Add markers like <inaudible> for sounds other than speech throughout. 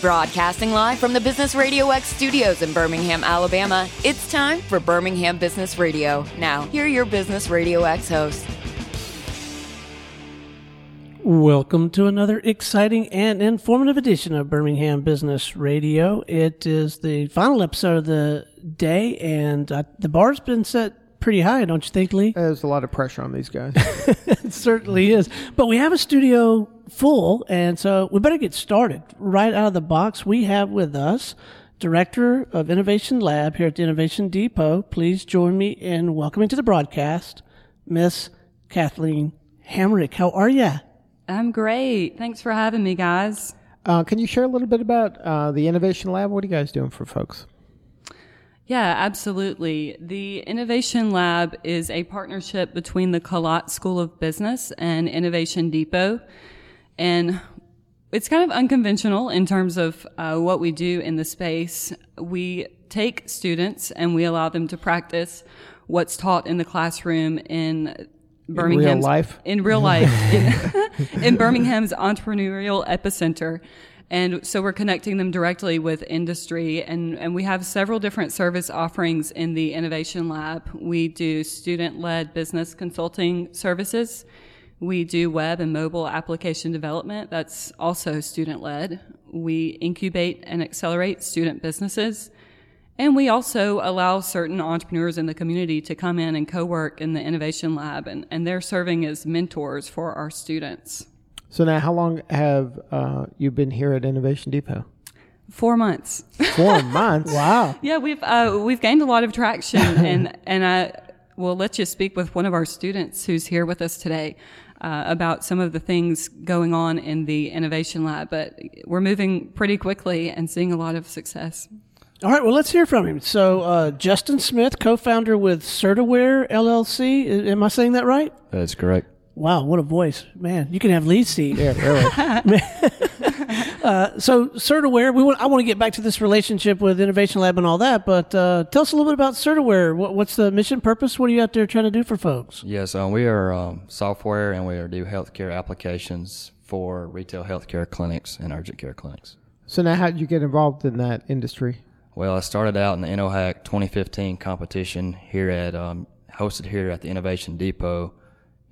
Broadcasting live from the Business Radio X studios in Birmingham, Alabama, it's time for Birmingham Business Radio. Now, here are your Business Radio X hosts. Welcome to another exciting and informative edition of Birmingham Business Radio. It is the final episode of the day, and uh, the bar's been set pretty high, don't you think, Lee? There's a lot of pressure on these guys. <laughs> it certainly is. But we have a studio full, and so we better get started. Right out of the box, we have with us Director of Innovation Lab here at the Innovation Depot. Please join me in welcoming to the broadcast Miss Kathleen Hamrick. How are you? I'm great. Thanks for having me, guys. Uh, can you share a little bit about uh, the Innovation Lab? What are you guys doing for folks? Yeah, absolutely. The Innovation Lab is a partnership between the Collat School of Business and Innovation Depot. And it's kind of unconventional in terms of uh, what we do in the space. We take students and we allow them to practice what's taught in the classroom in Birmingham's in real life. In real life, <laughs> in, <laughs> in Birmingham's entrepreneurial epicenter. And so we're connecting them directly with industry and, and we have several different service offerings in the innovation lab. We do student led business consulting services. We do web and mobile application development. That's also student led. We incubate and accelerate student businesses. And we also allow certain entrepreneurs in the community to come in and co-work in the innovation lab and, and they're serving as mentors for our students. So now, how long have uh, you been here at Innovation Depot? Four months. Four <laughs> months. Wow. Yeah, we've uh, we've gained a lot of traction, and and I will let you speak with one of our students who's here with us today uh, about some of the things going on in the innovation lab. But we're moving pretty quickly and seeing a lot of success. All right, well, let's hear from him. So, uh, Justin Smith, co founder with Certaware LLC. Am I saying that right? That's correct. Wow, what a voice. Man, you can have lead seat. Yeah, really. <laughs> So, Certaware, we want, I want to get back to this relationship with Innovation Lab and all that, but uh, tell us a little bit about Certaware. What, what's the mission purpose? What are you out there trying to do for folks? Yes, um, we are um, software and we are do healthcare applications for retail healthcare clinics and urgent care clinics. so now, how did you get involved in that industry? Well, I started out in the InnoHack 2015 competition here at um, hosted here at the Innovation Depot.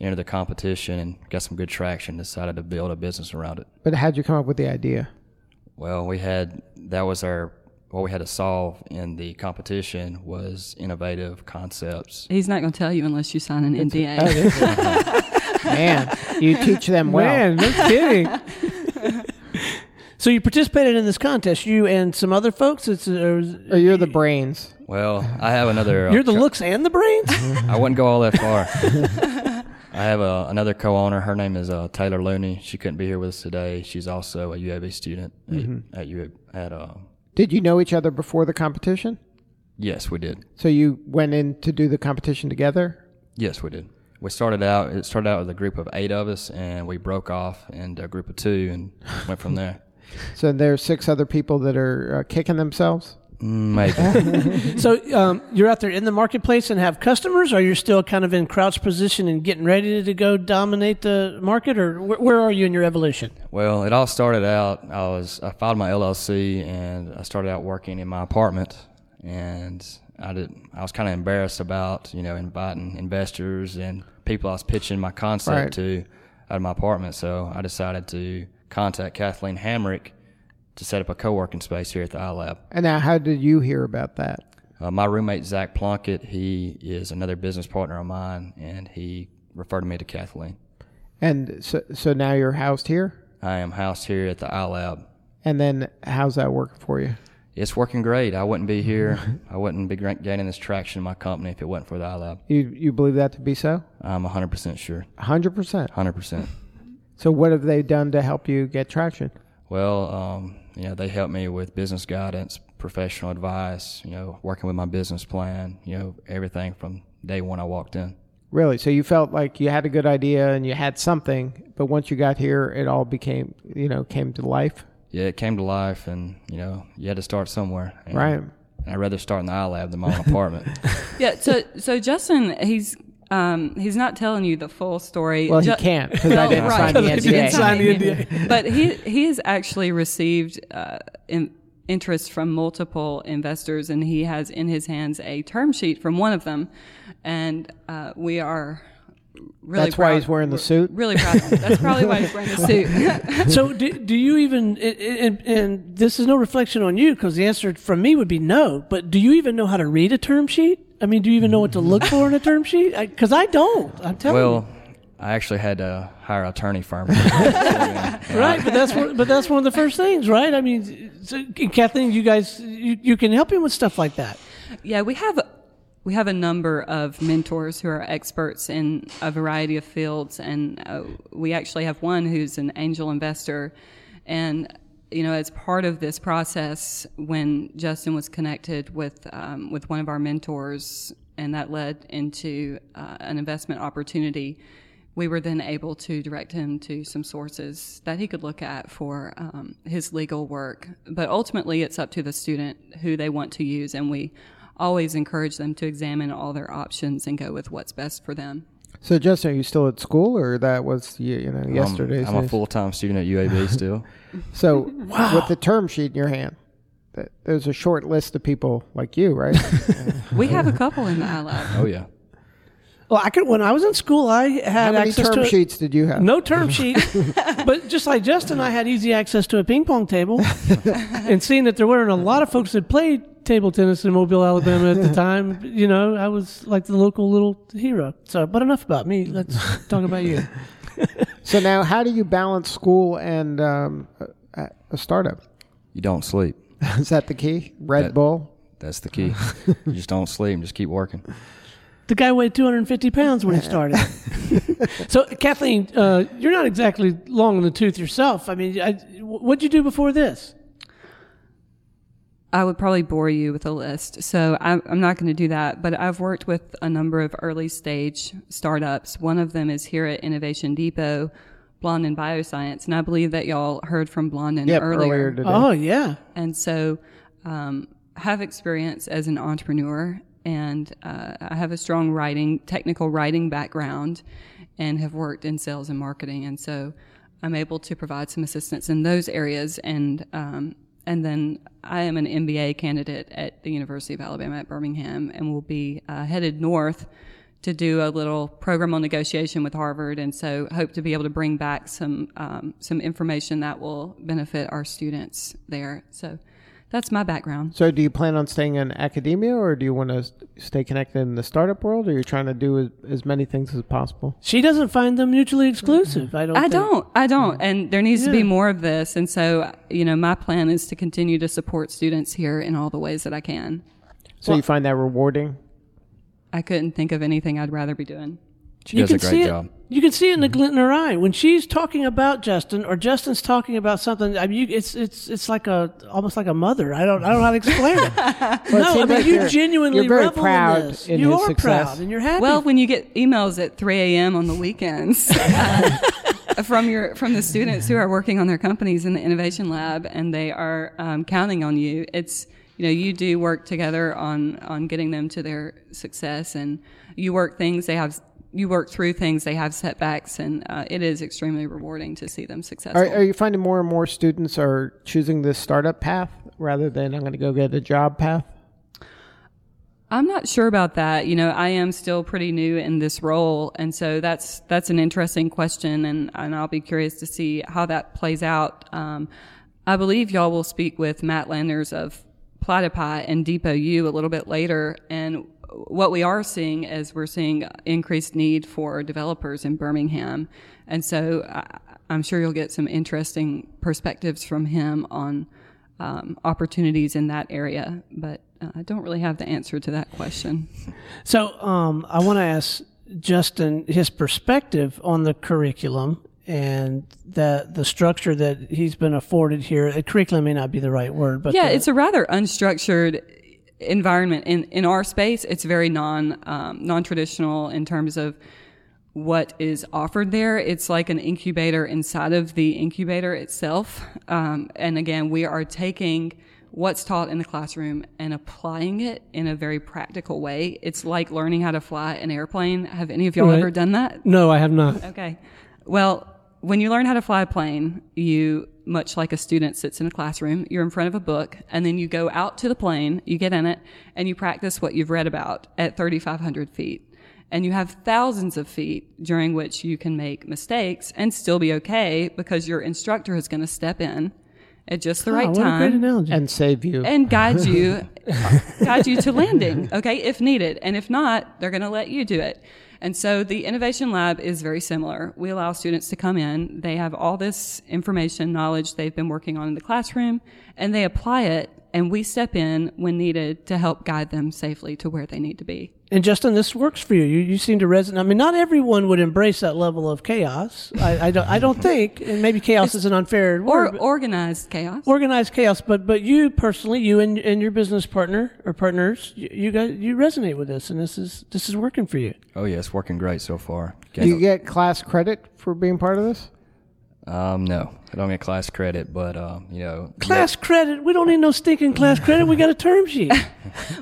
Entered the competition and got some good traction. Decided to build a business around it. But how'd you come up with the idea? Well, we had that was our what we had to solve in the competition was innovative concepts. He's not going to tell you unless you sign an NDA. Oh, <laughs> Man, you teach them well. Man, no kidding. <laughs> so, you participated in this contest, you and some other folks? It's, uh, Or you're the brains. Well, I have another. uh, you're the co- looks and the brains? <laughs> I wouldn't go all that far. I have a, another co-owner. Her name is uh, Taylor Looney. She couldn't be here with us today. She's also a UAB student at, at UAB. At uh, Did you know each other before the competition? yes, we did. So you went in to do the competition together? Yes, we did. We started out. It started out with a group of eight of us, and we broke off into a group of two, and went from there. <laughs> So there's six other people that are uh, kicking themselves? Maybe. <laughs> So um, you're out there in the marketplace and have customers, or you're still kind of in crouch position and getting ready to go dominate the market, or where, where are you in your evolution? Well, it all started out. I was I filed my LLC and I started out working in my apartment, and I did. I was kind of embarrassed about you know inviting investors and people I was pitching my concept Right. to out of my apartment. So I decided to contact Kathleen Hamrick to set up a co-working space here at the iLab. And now, how did you hear about that? Uh, my roommate Zach Plunkett, he is another business partner of mine, and he referred me to Kathleen. And so, so now you're housed here? I am housed here at the iLab. And then how's that working for you? It's working great. I wouldn't be <laughs> here. I wouldn't be gaining this traction in my company if it wasn't for the iLab. You you believe that to be so? I'm 100% sure. 100%. 100%. So what have they done to help you get traction? Well, um, you know, they helped me with business guidance, professional advice, you know, working with my business plan, you know, everything from day one I walked in. Really? So you felt like you had a good idea and you had something, but once you got here, it all became, you know, came to life? Yeah, it came to life, and, you know, you had to start somewhere. And, Right. And I'd rather start in the iLab than my own apartment. <laughs> Yeah, so so Justin, he's um, he's not telling you the full story. Well, he can't because I didn't right. <laughs> sign the NDA. didn't Sign the NDA. but he he has actually received uh, in, interest from multiple investors, and he has in his hands a term sheet from one of them, and uh, we are. Really That's why he's wearing the suit? Really proud. That's probably why he's wearing the suit. <laughs> so do, do you even and, and this is no reflection on you because the answer from me would be no but do you even know how to read a term sheet i mean do you even know what to look for in a term sheet because I, don't i'm telling you. Well, I actually had to hire an attorney firm. <laughs> <laughs> you right but that's one, but that's one of the first things right i mean so, kathleen you guys you, you can help him with stuff like that Yeah, we have we have a number of mentors who are experts in a variety of fields, and uh, we actually have one who's an angel investor, and you know, as part of this process, when Justin was connected with um, with one of our mentors, and that led into uh, an investment opportunity. We were then able to direct him to some sources that he could look at for um, his legal work. But ultimately, it's up to the student who they want to use, and we always encourage them to examine all their options and go with what's best for them. So, Justin, are you still at school, or that was you, you know I'm- I'm, a full time student at UAB <laughs> still. So, with the term sheet in your hand, th- there's a short list of people like you, right? <laughs> We have a couple in the iLab. Oh yeah. Well i could when i was in school i had How many access term to a- sheets did you have? No term sheet, <laughs> but just like Justin, I had easy access to a ping pong table, <laughs> and seeing that there weren't a lot of folks that played table tennis in Mobile, Alabama at the <laughs> time, you know, I was like the local little hero. So, but enough about me. Let's talk about you. So now, how do you balance school and um, a, a startup? You don't sleep. Is that the key? Red That- Bull. That's the key. you just don't sleep. And just keep working. The guy weighed 250 pounds when he started. <laughs> so, Kathleen, uh, you're not exactly long in the tooth yourself. I mean, I, what'd you do before this? I would probably bore you with a list, so I'm, I'm not going to do that. But I've worked with a number of early stage startups. One of them is here at Innovation Depot, Blonde Blondin Bioscience, and I believe that y'all heard from Blondin Yep, earlier. earlier today. Oh, yeah. and so um, have experience as an entrepreneur and uh, i have a strong writing technical writing background and have worked in sales and marketing. And so i'm able to provide some assistance in those areas. And um, and then i am an mba candidate at the university of alabama at birmingham and will be uh, headed north to do a little program on negotiation with Harvard, and so hope to be able to bring back some um, some information that will benefit our students there. So that's my background. So, do you plan on staying in academia, or do you want to stay connected in the startup world, or you're trying to do as, as many things as possible? She doesn't find them mutually exclusive. I don't. I think. don't. I don't. Mm. And there needs to be more of this. And so, you know, my plan is to continue to support students here in all the ways that I can. So, you find that rewarding? I couldn't think of anything I'd rather be doing. She You does a can great see job. It, you can see it in the glint in her eye when she's talking about Justin or Justin's talking about something. I mean, you, it's it's it's like a almost like a mother. I don't I don't know how to explain it. <laughs> Well, it no, I mean like you you're- genuinely you're very revel proud in this. in you his are success. proud and you're happy. Well, when you get emails at 3 a.m. on the weekends <laughs> uh, from your from the students who are working on their companies in the innovation lab, and they are um, counting on you, it's you know you do work together on on getting them to their success, and you work things they have. You work through things they have setbacks, and uh, it is extremely rewarding to see them successful. Are, are you finding more and more students are choosing this startup path rather than I'm going to go get a job path? I'm not sure about that. You know, I am still pretty new in this role, and so that's that's an interesting question, and and I'll be curious to see how that plays out. Um, I believe y'all will speak with Matt Landers of Platypi and Depot U a little bit later, and what we are seeing is we're seeing increased need for developers in Birmingham, and so I, I'm sure you'll get some interesting perspectives from him on um, opportunities in that area, but uh, I don't really have the answer to that question. So um, I want to ask Justin his perspective on the curriculum and the the structure that he's been afforded here. The curriculum may not be the right word, but yeah, the- it's a rather unstructured environment in in our space. It's very non um, non traditional in terms of what is offered there. It's like an incubator inside of the incubator itself. Um, and again, we are taking what's taught in the classroom and applying it in a very practical way. It's like learning how to fly an airplane. Have any of y'all Right. ever done that? No, I have not. Okay. Well, when you learn how to fly a plane, you, much like a student sits in a classroom, you're in front of a book, and then you go out to the plane, you get in it, and you practice what you've read about at 3,500 feet. And you have thousands of feet during which you can make mistakes and still be okay because your instructor is going to step in at just the Oh, right what a great time and save you. and guide you <laughs> guide you to landing okay if needed and if not they're going to let you do it and so the innovation lab is very similar. We allow students to come in. They have all this information knowledge they've been working on in the classroom and they apply it and we step in when needed to help guide them safely to where they need to be And Justin, this works for you. You, you seem to resonate. I mean, not everyone would embrace that level of chaos. I, I don't. I don't think. And maybe chaos is an unfair word. but- organized chaos organized chaos. But but you personally, you and, and your business partner or partners, you, you guys, you resonate with this, and this is this is working for you. Oh yeah, it's working great so far. Do you get class credit for being part of this? Um, no, I don't get class credit, but um, you know, Class credit. We don't need no stinking class credit. We got a term sheet. <laughs>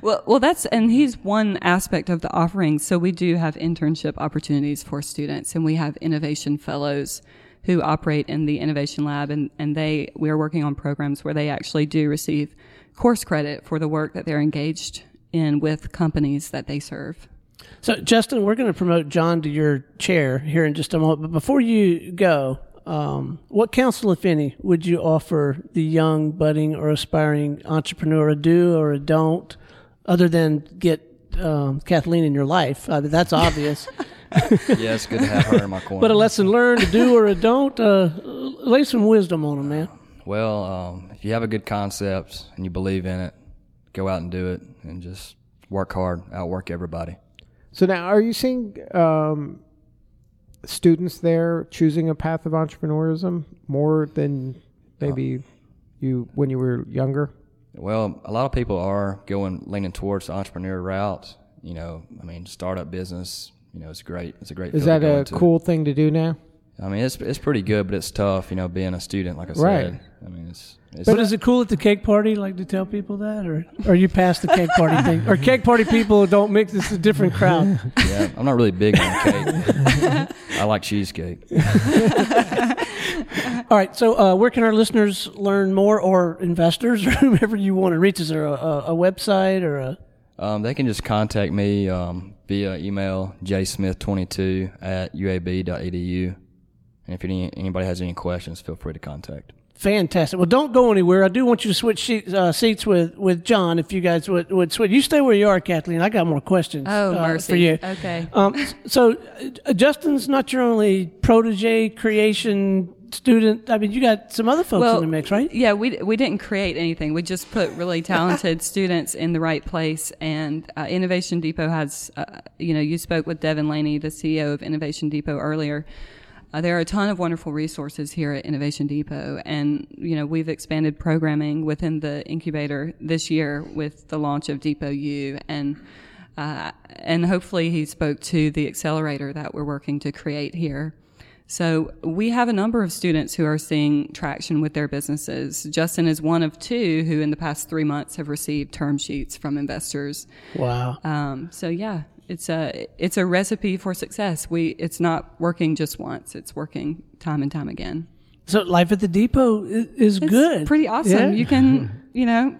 Well, well, that's and he's one aspect of the offering. So we do have internship opportunities for students, and we have innovation fellows who operate in the innovation lab, and and they we are working on programs where they actually do receive course credit for the work that they're engaged in with companies that they serve. So, Justin, we're going to promote John to your chair here in just a moment. But before you go, um, what counsel, if any, would you offer the young, budding, or aspiring entrepreneur a do or a don't, other than get um, Kathleen in your life? I mean, that's obvious. <laughs> yeah, it's good to have her in my corner. but a lesson learned, a do or a don't, uh, lay some wisdom on them, man. Well, um, if you have a good concept and you believe in it, go out and do it, and just work hard, outwork everybody. So now, are you seeing um, students there choosing a path of entrepreneurism more than maybe uh, you when you were younger? Well, a lot of people are going leaning towards the entrepreneur route. You know, I mean, startup business. You know, it's great. It's a great. Is that a cool thing to do now? I mean, it's it's pretty good, but it's tough. You know, being a student, like I Right. said. I mean, it's. it's But is it cool at the cake party, like to tell people that, or are you past the cake party thing? Or cake party people don't mix? It's a different crowd. <laughs> yeah, I'm not really big on cake. <laughs> I like cheesecake. <laughs> All right. So, uh, where can our listeners learn more, or investors, or whomever you want to reach? Is there a, a, a website or a? Um, they can just contact me um, via email jsmith22 at uab.edu. And if any, anybody has any questions, feel free to contact. Fantastic. Well, don't go anywhere. I do want you to switch sheet, uh, seats with, with John. If you guys would, would switch, you stay where you are, Kathleen. I got more questions. Oh, uh, mercy. for you. Okay. Um, so, uh, Justin's not your only protege creation student. I mean, you got some other folks in the mix, right? Yeah, we we didn't create anything. We just put really talented <laughs> students in the right place. And uh, Innovation Depot has, uh, you know, you spoke with Devon Laney, the CEO of Innovation Depot earlier. Uh, there are a ton of wonderful resources here at Innovation Depot, and you know we've expanded programming within the incubator this year with the launch of Depot U, and uh, and hopefully he spoke to the accelerator that we're working to create here. So we have a number of students who are seeing traction with their businesses. Justin is one of two who in the past three months have received term sheets from investors. Wow. Um, so yeah, it's a, it's a recipe for success. We, it's not working just once. It's working time and time again. So, life at the depot is, is It's good. pretty awesome. Yeah? You can, <laughs> you know,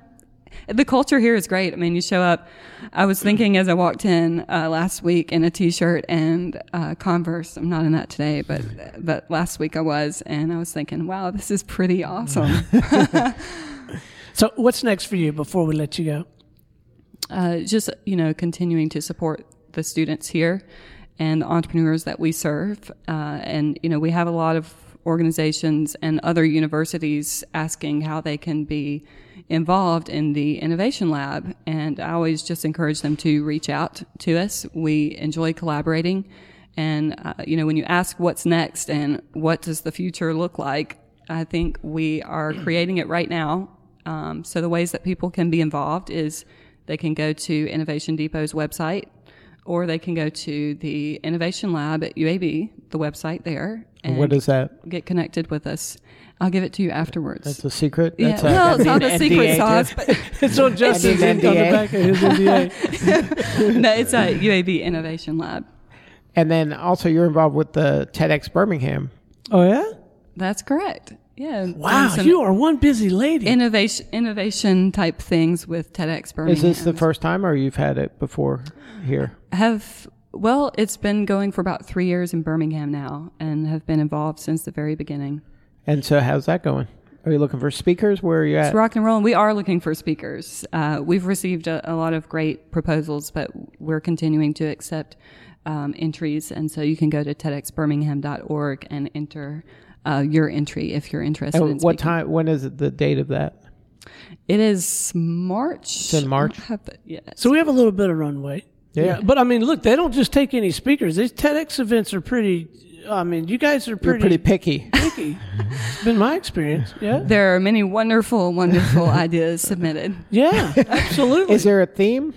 the culture here is great. I mean, you show up. I was thinking as I walked in uh, last week in a t-shirt and uh, Converse. I'm not in that today, but but last week I was, and I was thinking, wow, this is pretty awesome. <laughs> <laughs> So, what's next for you before we let you go? uh, just you know, continuing to support the students here and the entrepreneurs that we serve, uh, and you know, we have a lot of organizations and other universities asking how they can be involved in the innovation lab. And i always just encourage them to reach out to us. We enjoy collaborating. And uh, you know when you ask what's next and what does the future look like i think we are creating it right now. Um, so the ways that people can be involved is they can go to innovation depot's website or they can go to the Innovation Lab at UAB, the website there, and what is that? get connected with us. I'll give it to you afterwards. That's a secret. yeah, That's a, well, it's not a secret NDA, sauce, but <laughs> It's on Justin's an on the back of his NDA. <laughs> no, it's at UAB Innovation Lab. And then also you're involved with the TEDx Birmingham. oh yeah. That's correct. Yeah. Wow, you are one busy lady. innovation innovation type things with TEDx Birmingham. Is this the first time, or you've had it before here? have well, it's been going for about three years in Birmingham now, and have been involved since the very beginning. And so, how's that going? Are you looking for speakers? Where are you at? It's rock and roll, and we are looking for speakers. Uh, we've received a, a lot of great proposals, but we're continuing to accept um, entries, and so you can go to TEDxBirmingham.org and enter uh, your entry if you're interested. in what speaking. time? When is it the date of that? It is March. It's in March? I have yeah. So we have a little bit of runway. Yeah. But I mean, look, they don't just take any speakers. These TEDx events are pretty. I mean, you guys are You're pretty, pretty picky. <laughs> picky. it's been my experience. Yeah. There are many wonderful, wonderful <laughs> ideas submitted. Yeah. Absolutely. Is there a theme?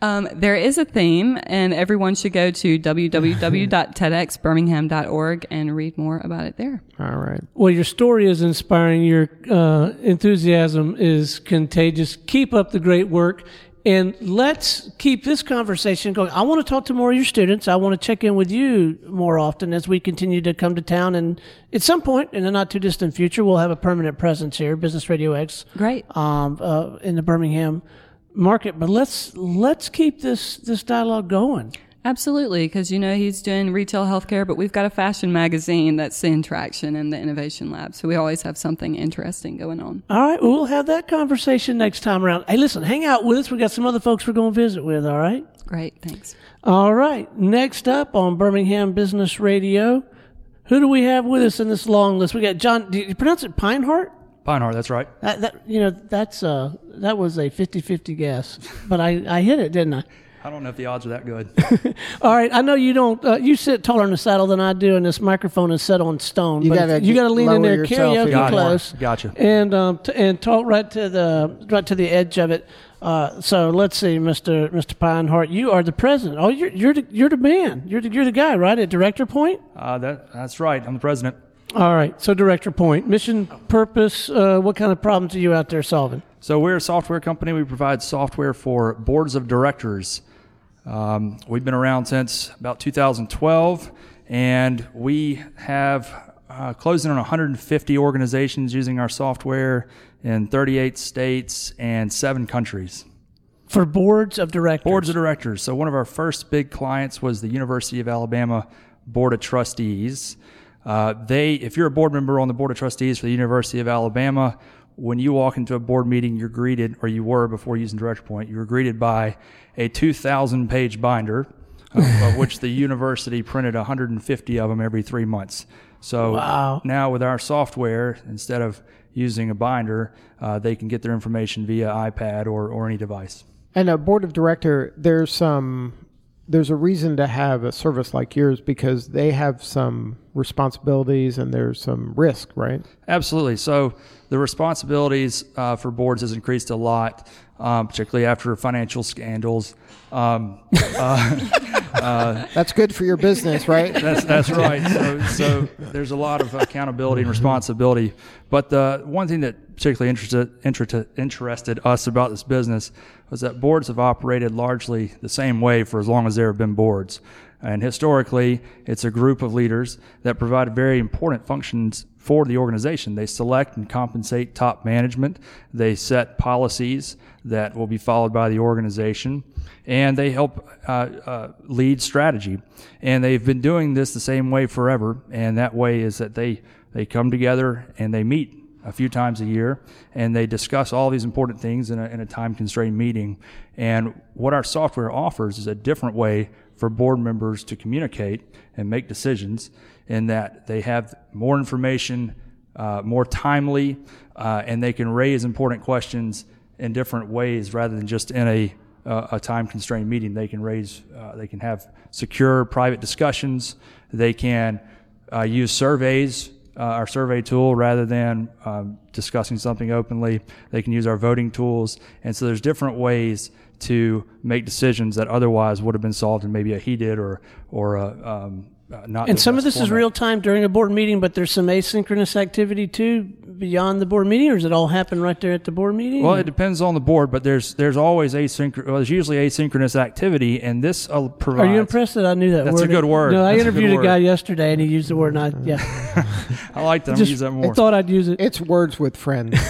Um, there is a theme, and everyone should go to www.tedxbirmingham.org and read more about it there. All right. Well, your story is inspiring. Your uh, enthusiasm is contagious. Keep up the great work. And let's keep this conversation going. I want to talk to more of your students. I want to check in with you more often as we continue to come to town. And at some point in the not too distant future, we'll have a permanent presence here, Business Radio X, Great. um, uh, in the Birmingham market. But let's let's keep this this dialogue going. Absolutely, because you know he's doing retail healthcare, but we've got a fashion magazine that's the interaction and the innovation lab. So we always have something interesting going on. All right, well, we'll have that conversation next time around. Hey, listen, hang out with us. We got some other folks we're going to visit with. All right. Great, thanks. All right. Next up on Birmingham Business Radio, who do we have with us in this long list? We got John. Do you pronounce it Pinehart? Pinehart, that's right. That, that you know that's uh that was a 50-50 guess, but I I hit it, didn't I? I don't know if the odds are that good. <laughs> All right. I know you don't. Uh, you sit taller in the saddle than I do, and this microphone is set on stone. You gotta you got to lean in there, yourself karaoke even close. Gotcha. and um, t- and talk right to the right to the edge of it. Uh, so let's see, Mister Mister Pinehart, you are the president. Oh, you're you're the, you're the man. You're the, you're the guy, right? At Director Point. Uh, that, that's right. I'm the president. All right. So Director Point, mission, purpose. Uh, what kind of problems are you out there solving? So we're a software company. We provide software for boards of directors. Um, we've been around since about 2012, and we have uh, closing on 150 organizations using our software in 38 states and seven countries. For boards of directors. Boards of directors. So one of our first big clients was the University of Alabama Board of Trustees. Uh, they, if you're a board member on the Board of Trustees for the University of Alabama, when you walk into a board meeting, you're greeted, or you were before using Director Point, you were greeted by a 2,000 page binder, of, of which the <laughs> university printed 150 of them every three months. So Wow. now with our software, instead of using a binder, uh, they can get their information via iPad or, or any device. And a board of director, there's some, there's a reason to have a service like yours because they have some responsibilities and there's some risk, right? Absolutely. So the responsibilities uh, for boards has increased a lot, um, particularly after financial scandals. Um, <laughs> Uh, that's good for your business, right? that's that's right. So, so <laughs> there's a lot of accountability and responsibility. But the one thing that particularly interested interested interested us about this business was that boards have operated largely the same way for as long as there have been boards. And historically, it's a group of leaders that provide very important functions for the organization. They select and compensate top management. They set policies that will be followed by the organization, and they help uh, uh, lead strategy. And they've been doing this the same way forever. And that way is that they they come together and they meet a few times a year and they discuss all these important things in a, in a time constrained meeting. And what our software offers is a different way for board members to communicate and make decisions in that they have more information, uh, more timely, uh, and they can raise important questions in different ways rather than just in a uh, a time constrained meeting. They can raise, uh, they can have secure private discussions. They can uh, use surveys uh, our survey tool rather than um, discussing something openly. They can use our voting tools, and so there's different ways to make decisions that otherwise would have been solved in maybe a heated or or a, um, uh, not. And some of best this is real time during a board meeting, but there's some asynchronous activity too beyond the board meeting, or does it all happen right there at the board meeting? Well, it depends on the board, but there's there's always asynchronous. Well, there's usually asynchronous activity, and this uh, provides. Are you impressed that I knew that That's a good word. No, I That's interviewed a, guy yesterday and he used the word, and I, <laughs> yeah. I like that. I'm gonna Just, use that I more. thought I'd use it. It's words with friends. <laughs>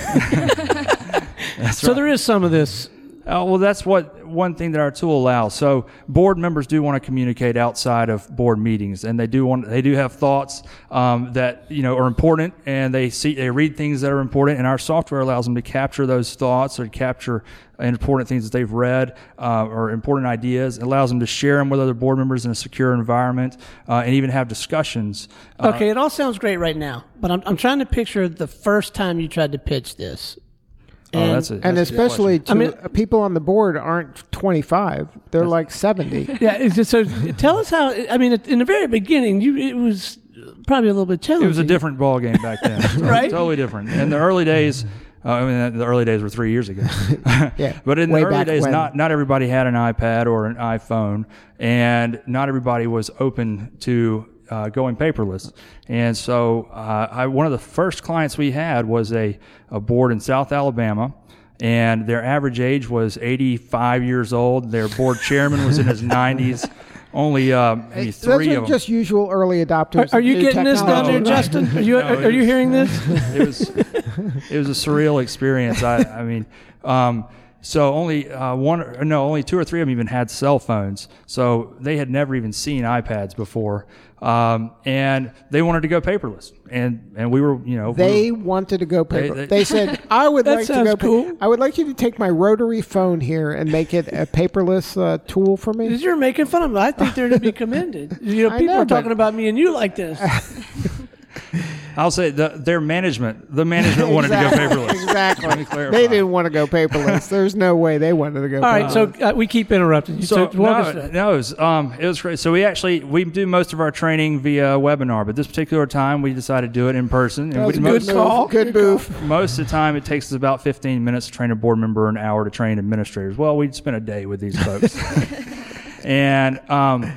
<laughs> so there is some of this. Uh, well, that's what one thing that our tool allows. So board members do want to communicate outside of board meetings, and they do want they do have thoughts um, that you know are important, and they see they read things that are important, and our software allows them to capture those thoughts or capture important things that they've read uh, or important ideas. It allows them to share them with other board members in a secure environment, uh, and even have discussions. Uh, Okay, it all sounds great right now, but I'm, I'm trying to picture the first time you tried to pitch this. Oh, And- that's a, and that's a especially question. to I mean- people on the board aren't 25; they're like 70. <laughs> Yeah, it's just, so tell us how. I mean, in the very beginning, you it was probably a little bit challenging. It was a different ball game back then, <laughs> Right? Totally different. In the early days, uh, I mean, the early days were three years ago. <laughs> Yeah, but in way the early days, when. not not everybody had an iPad or an iPhone, and not everybody was open to uh, going paperless. And so, uh, I, one of the first clients we had was a, a board in South Alabama. And their average age was 85 years old. Their board chairman was in his <laughs> 90s. Only uh, maybe Those three are of them. just usual early adopters. Are, are you new getting this down there, technology. Justin? Are you, <laughs> No, it are you was- hearing this? <laughs> it was it was a surreal experience. I, I mean, um, so only uh, one, or no, only two or three of them even had cell phones. So they had never even seen iPads before, um, and they wanted to go paperless. And and we were, you know, we They were- wanted to go paper. they- They, said, <laughs> "I would That like to go. pa- cool. I would like you to take my rotary phone here and make it a paperless uh, tool for me." You're making fun of them. I think they're to be commended. You know, <laughs> people know, are talking but- about me and you like this. <laughs> I'll say the, their management, the management wanted to go paperless. <laughs> Let me Exactly. clarify. They didn't want to go paperless. There's no way they wanted to go. All right, paperless. so uh, we keep interrupting you. So, So, no, it. no, it was, um, it was great. So we actually we do most of our training via webinar, but this particular time we decided to do it in person. That And was we, a good most, call. Good move. <laughs> most of the time it takes us about 15 minutes to train a board member, an hour to train administrators. Well, we'd spend a day with these folks, <laughs> and um,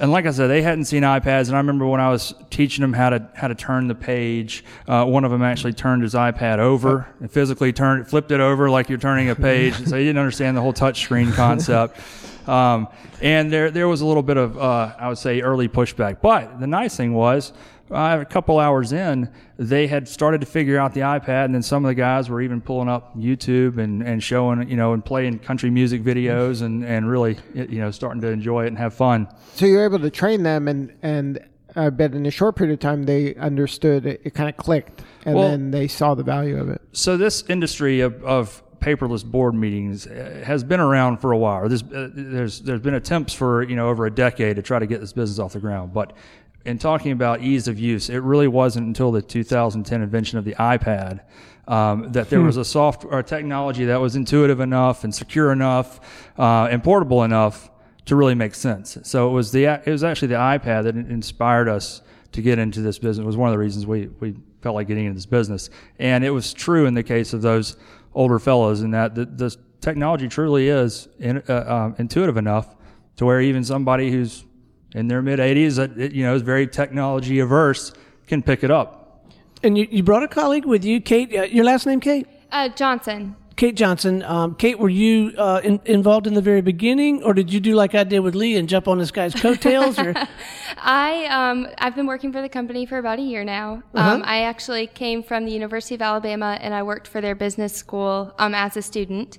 and like I said, they hadn't seen iPads. And I remember when I was teaching them how to how to turn the page, uh, one of them actually turned his iPad over and physically turned, flipped it over like you're turning a page. so he didn't understand the whole touch screen <laughs> concept. Um, and there there was a little bit of uh, I would say early pushback. But the nice thing was. Uh, a couple hours in, they had started to figure out the iPad, and then some of the guys were even pulling up YouTube and, and showing, you know, and playing country music videos and, and really, you know, starting to enjoy it and have fun. So you're able to train them, and and I bet in a short period of time they understood it. It kind of clicked, and Well- then they saw the value of it. So this industry of, of paperless board meetings uh, has been around for a while. There's, uh, there's there's been attempts for you know over a decade to try to get this business off the ground, but in talking about ease of use, it really wasn't until the 2010 invention of the iPad um, that there was a software technology that was intuitive enough and secure enough uh, and portable enough to really make sense. So it was the it was actually the iPad that inspired us to get into this business. It was one of the reasons we we felt like getting into this business, and it was true in the case of those older fellows in that the, the technology truly is in, uh, um, intuitive enough to where even somebody who's in their mid 80s that you know is very technology averse can pick it up. And you, you brought a colleague with you, Kate. Uh, your last name, Kate? Uh, Johnson. Kate Johnson. Um, Kate, were you uh, in, involved in the very beginning, or did you do like I did with Lee and jump on this guy's coattails? Or <laughs> I um, I've been working for the company for about a year now. Um, I actually came from the University of Alabama and I worked for their business school um, as a student.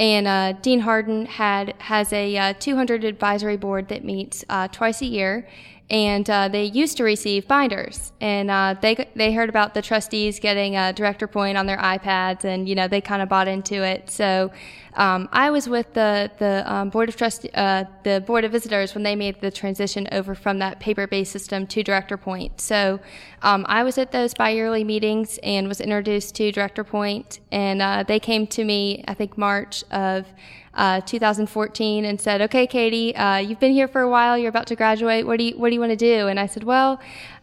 And uh, Dean Hardin had has a uh, 200 advisory board that meets uh, twice a year. And uh, they used to receive binders, and uh, they they heard about the trustees getting a director point on their iPads, and you know they kind of bought into it. So um, I was with the the um, board of trust uh, the board of visitors when they made the transition over from that paper based system to Director Point. So um, I was at those bi-yearly meetings and was introduced to Director Point, and uh, they came to me I think March of uh, 2014 and said, "Okay, Katie, uh, you've been here for a while. You're about to graduate. What do you What do you want to do?" And I said, "Well,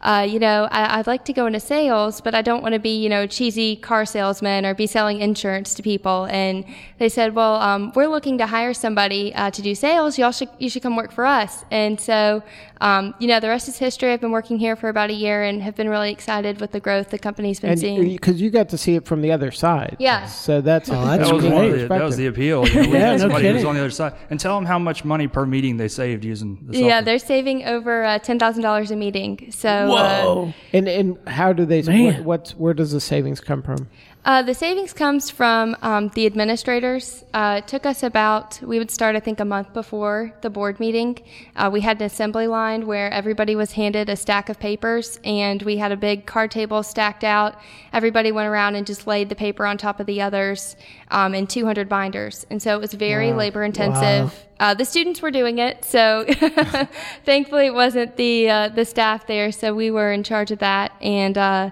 uh, you know, I, would like to go into sales, but I don't want to be, you know, cheesy car salesman or be selling insurance to people." And they said, "Well, um, we're looking to hire somebody uh, to do sales. Y'all should you should come work for us." And so, um, you know, the rest is history. I've been working here for about a year and have been really excited with the growth the company's been and seeing. Because you got to see it from the other side. Yeah. So that's, oh, that's that, was great. the, that was the appeal. You know, <laughs> yeah, no somebody kidding. who's on the other side. And tell them how much money per meeting they saved using the software. Yeah, they're saving over uh, ten thousand dollars a meeting. So uh, Whoa. And and how do they? Man. What, what's where does the savings come from? Uh, the savings comes from um, the administrators. Uh, it took us about, we would start, I think, a month before the board meeting. Uh, we had an assembly line where everybody was handed a stack of papers, and we had a big card table stacked out. Everybody went around and just laid the paper on top of the others um, in 200 binders. And so it was very Wow. labor intensive. Uh, the students were doing it, so <laughs> thankfully it wasn't the uh, the staff there. So we were in charge of that, and uh,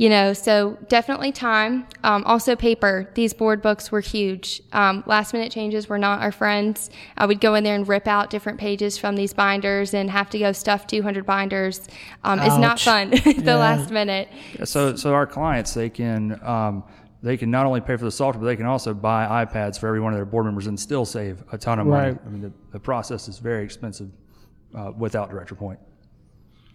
you know, so definitely time. Um, also paper. These board books were huge. Um, last minute changes were not our friends. I would go in there and rip out different pages from these binders and have to go stuff 200 binders. Um, it's not fun <laughs> the Yeah. last minute. So, so our clients, they can, um, they can not only pay for the software, but they can also buy iPads for every one of their board members and still save a ton of money. Right. I mean, the, the process is very expensive uh, without Director Point.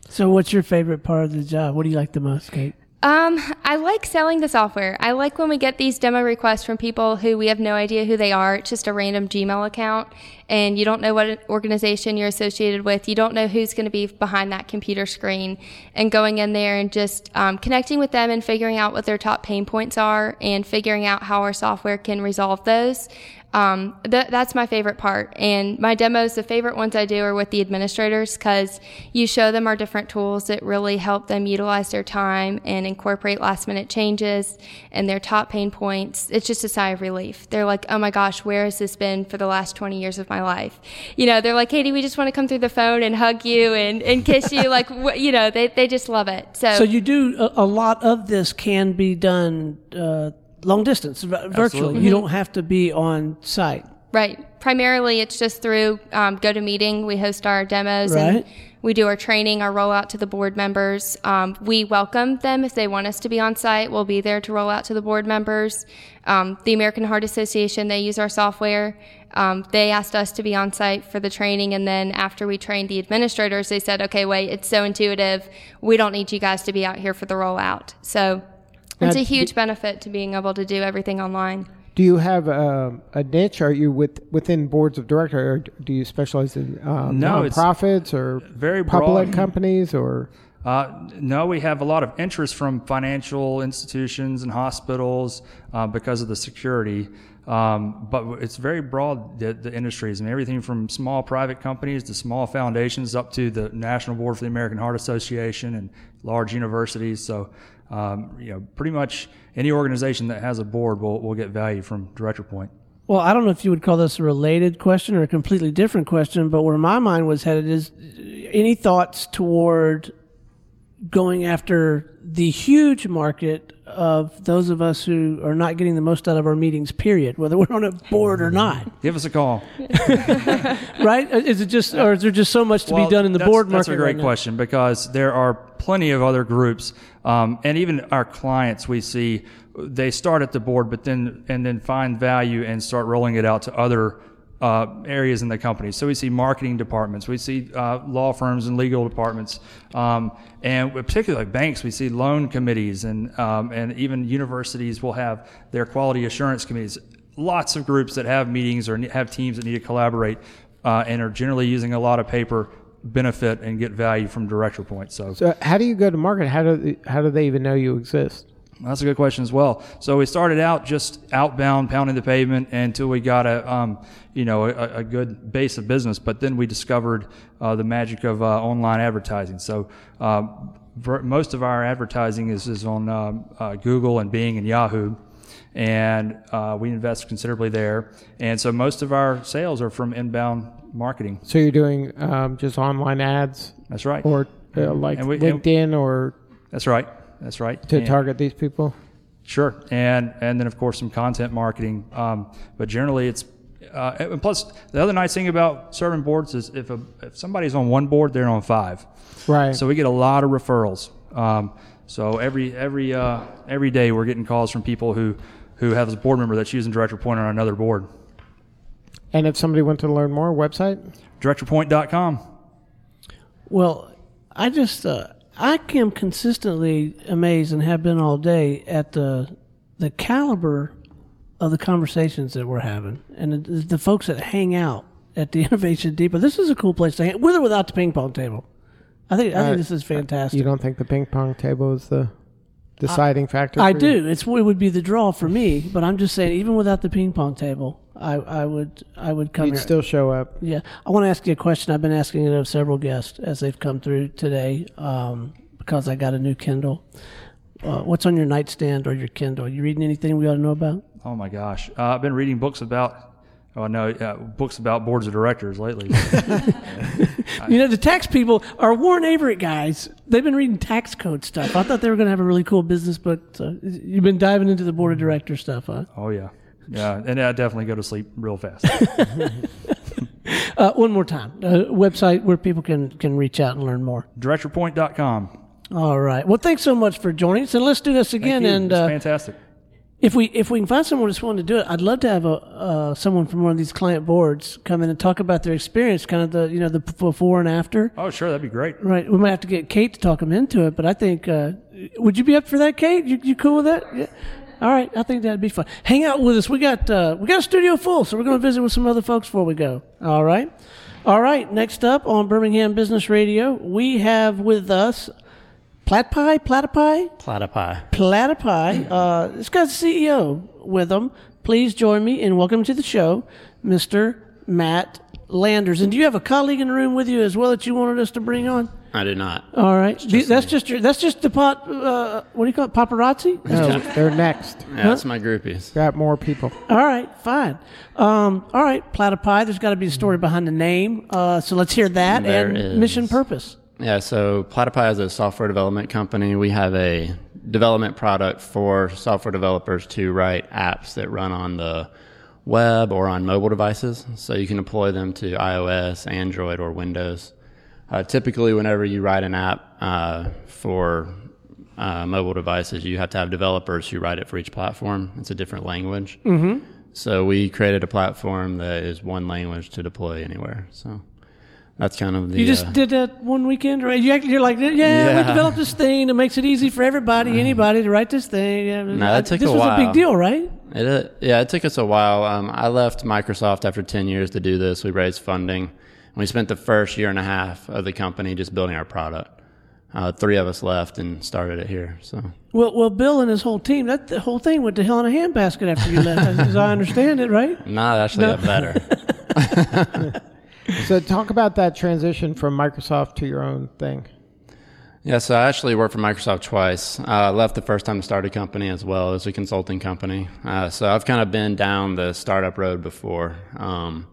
So, what's your favorite part of the job? What do you like the most, Kate? Um, I like selling the software. I like when we get these demo requests from people who we have no idea who they are. It's just a random Gmail account, and you don't know what organization you're associated with. You don't know who's going to be behind that computer screen. And going in there and just um, connecting with them and figuring out what their top pain points are and figuring out how our software can resolve those. Um, th- that's my favorite part. And my demos, the favorite ones I do are with the administrators because you show them our different tools that really help them utilize their time and incorporate last minute changes and their top pain points. It's just a sigh of relief. They're like, oh my gosh, where has this been for the last 20 years of my life? You know, they're like, Katie, we just want to come through the phone and hug you and, and kiss you. like, <laughs> wh- you know, they, they just love it. So, So, you do a, a lot of this can be done uh, long distance, v- virtually. Absolutely. You don't have to be on site. Right. Primarily, it's just through um, GoToMeeting. We host our demos and we do our training, our rollout to the board members. Um, we welcome them if they want us to be on site. We'll be there to roll out to the board members. Um, the American Heart Association, they use our software. Um, they asked us to be on site for the training, and then after we trained the administrators, they said, "Okay, wait, it's so intuitive. We don't need you guys to be out here for the rollout." So. It's a huge benefit to being able to do everything online. Do you have um, a niche? Are you with within boards of directors, or do you specialize in um, No, nonprofits or very public broad. companies or? Uh, no, we have a lot of interest from financial institutions and hospitals uh, because of the security. Um, but it's very broad, the, the industries. I mean, everything from small private companies to small foundations up to the National Board for the American Heart Association and large universities. So, um, you know, pretty much any organization that has a board will, will get value from Director Point. Well, I don't know if you would call this a related question or a completely different question, but where my mind was headed is any thoughts toward going after the huge market of those of us who are not getting the most out of our meetings, period, whether we're on a board or not, <laughs> Give us a call. <laughs> right? Is it just, or is there just so much to Well, be done in the board market? That's a great right question because there are plenty of other groups, um, and even our clients we see they start at the board, but then and then find value and start rolling it out to other uh, areas in the company. So we see marketing departments, we see uh, law firms and legal departments, um, and particularly banks, we see loan committees, and um, and even universities will have their quality assurance committees. Lots of groups that have meetings or have teams that need to collaborate uh, and are generally using a lot of paper benefit and get value from director points. So, So how do you go to market? How do how do they even know you exist? That's a good question as well. So we started out just outbound, pounding the pavement until we got a, um, you know, a, a good base of business. But then we discovered uh, the magic of uh, online advertising. So um, ver- most of our advertising is, is on um, uh, Google and Bing and Yahoo. And uh, we invest considerably there. And so most of our sales are from inbound marketing. So you're doing um, just online ads That's right. or uh, like we- LinkedIn or That's right. That's right. to And- target these people? Sure, and and then of course some content marketing. Um, but generally, it's uh, and plus, the other nice thing about serving boards is if, a, if somebody's on one board, they're on five. Right. So we get a lot of referrals. Um, so every every uh, every day we're getting calls from people who who have a board member that's using Director Point on another board. and if somebody went to learn more, website? DirectorPoint.com. Well, I just uh, I am consistently amazed and have been all day at the the caliber of the conversations that we're having and the, the folks that hang out at the <laughs> Innovation Depot. This is a cool place to hang, with or without the ping pong table. I think I Uh, think this is fantastic. You don't think the ping pong table is the deciding factor? I for you? do. It's it would be the draw for me, but I'm just saying, even without the ping pong table, I, I would I would come You'd here. still show up. Yeah, I want to ask you a question. I've been asking it of several guests as they've come through today um, because I got a new Kindle. Uh, what's on your nightstand or your Kindle? You reading anything we ought to know about? Oh my gosh, uh, I've been reading books about. Oh no, uh, books about boards of directors lately. <laughs> <laughs> You know, the tax people are Warren Averett guys. They've been reading tax code stuff. I thought they were going to have a really cool business book. So you've been diving into the board of director stuff, huh? oh yeah, yeah, and I definitely go to sleep real fast. <laughs> Uh, one more time, uh, website where people can can reach out and learn more. DirectorPoint.com. All right. Well, thanks so much for joining us, and let's do this again. And uh, fantastic. if we if we can find someone that's willing to do it, I'd love to have a uh, someone from one of these client boards come in and talk about their experience, kind of the you know the before and after. Oh sure, that'd be great. Right. We might have to get Kate to talk them into it, but I think uh, would you be up for that, Kate? You, you cool with that? Yeah. All right. I think that'd be fun. Hang out with us. We got uh, we got a studio full, so we're going to visit with some other folks before we go. All right. All right. Next up on Birmingham Business Radio, we have with us Platypi, Platypi, Platypi. Platypi. <clears throat> Uh, this guy's the CEO with them. Please join me and welcome to the show, Mr. Matt Landers. And do you have a colleague in the room with you as well that you wanted us to bring on? I did not. All right, The- that's just your, that's just the pot. Uh, what do you call it? Paparazzi. No, they're next. Yeah, that's my groupies. Got more people. All right, fine. Um, all right, Platypi. There's got to be a story behind the name. Uh, so let's hear that There and is. mission purpose. Yeah, so Platypi is a software development company. We have a development product for software developers to write apps that run on the web or on mobile devices. So you can deploy them to iOS, Android, or Windows. Uh, typically, whenever you write an app uh, for uh, mobile devices, you have to have developers who write it for each platform. It's a different language. Mm-hmm. So we created a platform that is one language to deploy anywhere. So that's kind of the. You just uh, did that one weekend, right? You You're like, yeah, we Yeah. developed this thing that makes it easy for everybody, anybody to write this thing. Yeah, No, that took this a was a big deal, right? It, uh, yeah, it took us a while. Um, I left Microsoft after 10 years to do this. We raised funding. And we spent the first year and a half of the company just building our product. Uh, three of us left and started it here. So Well, well, Bill and his whole team, that the whole thing went to hell in a handbasket after you left, as, as I understand it, right? <laughs> Nah, not actually got better. <laughs> So talk about that transition from Microsoft to your own thing. Yeah, so I actually worked for Microsoft twice. I uh, left the first time to start a company as well as a consulting company. Uh, so I've kind of been down the startup road before. Um,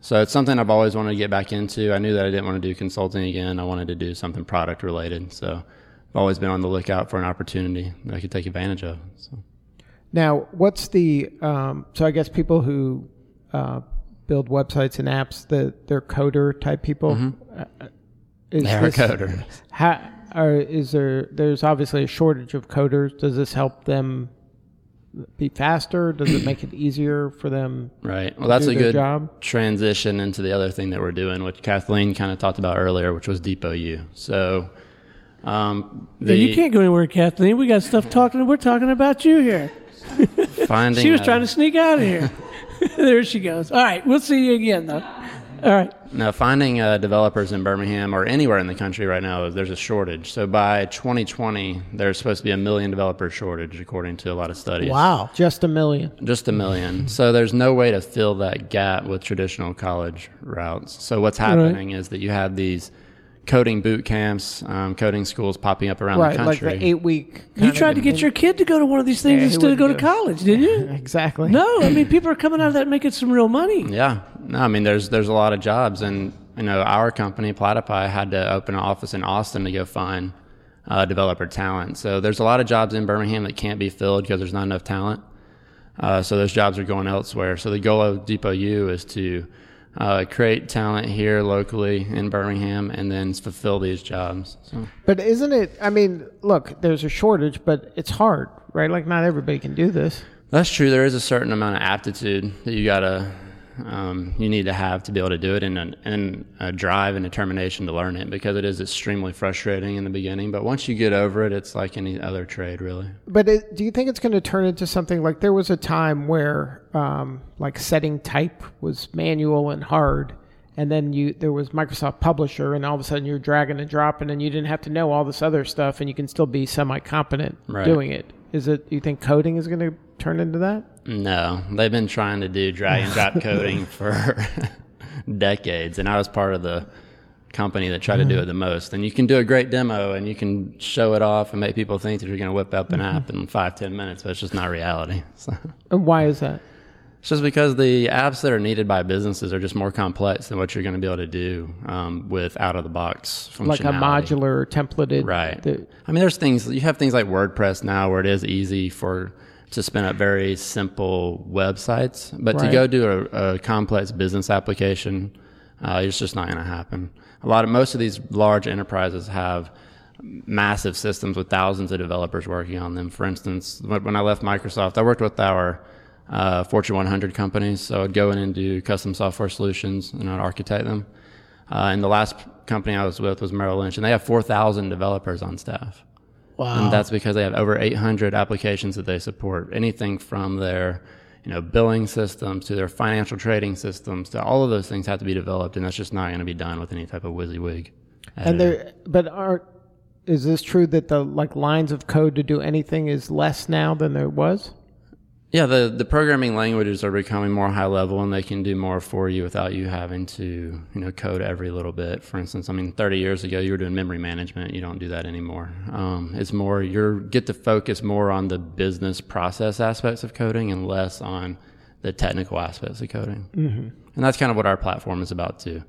so it's something I've always wanted to get back into. I knew that I didn't want to do consulting again. I wanted to do something product related. So I've always been on the lookout for an opportunity that I could take advantage of. So. Now, what's the um, so I guess people who uh, build websites and apps, the they're coder type people. Uh, uh, is They're this- coders. How are, is there? There's obviously a shortage of coders. Does this help them be faster? Does it make it easier for them? <clears throat> Right. Well, that's do a good job? transition into the other thing that we're doing, which Kathleen kind of talked about earlier, which was Depot U. So, um, Yeah, you can't go anywhere, Kathleen. We got stuff talking. We're talking about you here. finding. She was uh, trying to sneak out of here. <laughs> there she goes. All right, we'll see you again, though. All right. Now, finding uh, developers in Birmingham or anywhere in the country right now, there's a shortage. So by 2020, there's supposed to be a million developer shortage, according to a lot of studies. Wow. Just a million. Just a million. <laughs> So there's no way to fill that gap with traditional college routes. So what's happening is that you have these coding boot camps, um, coding schools popping up around Right, the like country. the eight week. You tried to get your kid to go to one of these things Yeah, instead of go to wouldn't do it. college, didn't you? <laughs> exactly. No, I mean people are coming out of that making some real money. Yeah, no, I mean there's there's a lot of jobs, and you know our company Platypi had to open an office in Austin to go find uh, developer talent. So there's a lot of jobs in Birmingham that can't be filled because there's not enough talent. Uh, so those jobs are going elsewhere. So the goal of Depot U is to uh, create talent here locally in Birmingham and then fulfill these jobs. So. But isn't it? I mean, look, there's a shortage, but it's hard, right? Like not everybody can do this. That's true. There is a certain amount of aptitude that you gotta, um, you need to have to be able to do it, and a, and a drive and determination to learn it because it is extremely frustrating in the beginning. But once you get over it, it's like any other trade, really. But it, do you think it's going to turn into something like there was a time where, um, like setting type was manual and hard, and then you there was Microsoft Publisher, and all of a sudden you're dragging and dropping, and you didn't have to know all this other stuff, and you can still be semi competent Right. doing it. Is it? You think coding is going to turn into that? No, they've been trying to do drag and drop <laughs> coding for <laughs> decades, and I was part of the company that tried to do mm-hmm. it the most. And you can do a great demo, and you can show it off and make people think that you're going to whip up an mm-hmm. app in five, ten minutes, but it's just not reality. <laughs> So. And why is that? It's just because the apps that are needed by businesses are just more complex than what you're going to be able to do um, with out of the box functionality. Like a modular templated, Right. the- I mean, there's things you have things like WordPress now where it is easy for to spin up very simple websites, but Right. to go do a, a complex business application, uh, it's just not going to happen. A lot of most of these large enterprises have massive systems with thousands of developers working on them. For instance, when when I left Microsoft, I worked with our uh, Fortune 100 companies, so I'd go in and do custom software solutions and I'd architect them. Uh, and the last company I was with was Merrill Lynch, and they have 4,000 developers on staff. Wow. And that's because they have over 800 applications that they support. Anything from their, you know, billing systems to their financial trading systems to all of those things have to be developed, and that's just not going to be done with any type of WYSIWYG. and there, but are is this true that the like lines of code to do anything is less now than there was? Yeah, the, the programming languages are becoming more high level and they can do more for you without you having to, you know, code every little bit. For instance, I mean, 30 years ago, you were doing memory management. You don't do that anymore. Um, it's more, you get to focus more on the business process aspects of coding and less on the technical aspects of coding. Mm-hmm. And that's kind of what our platform is about too.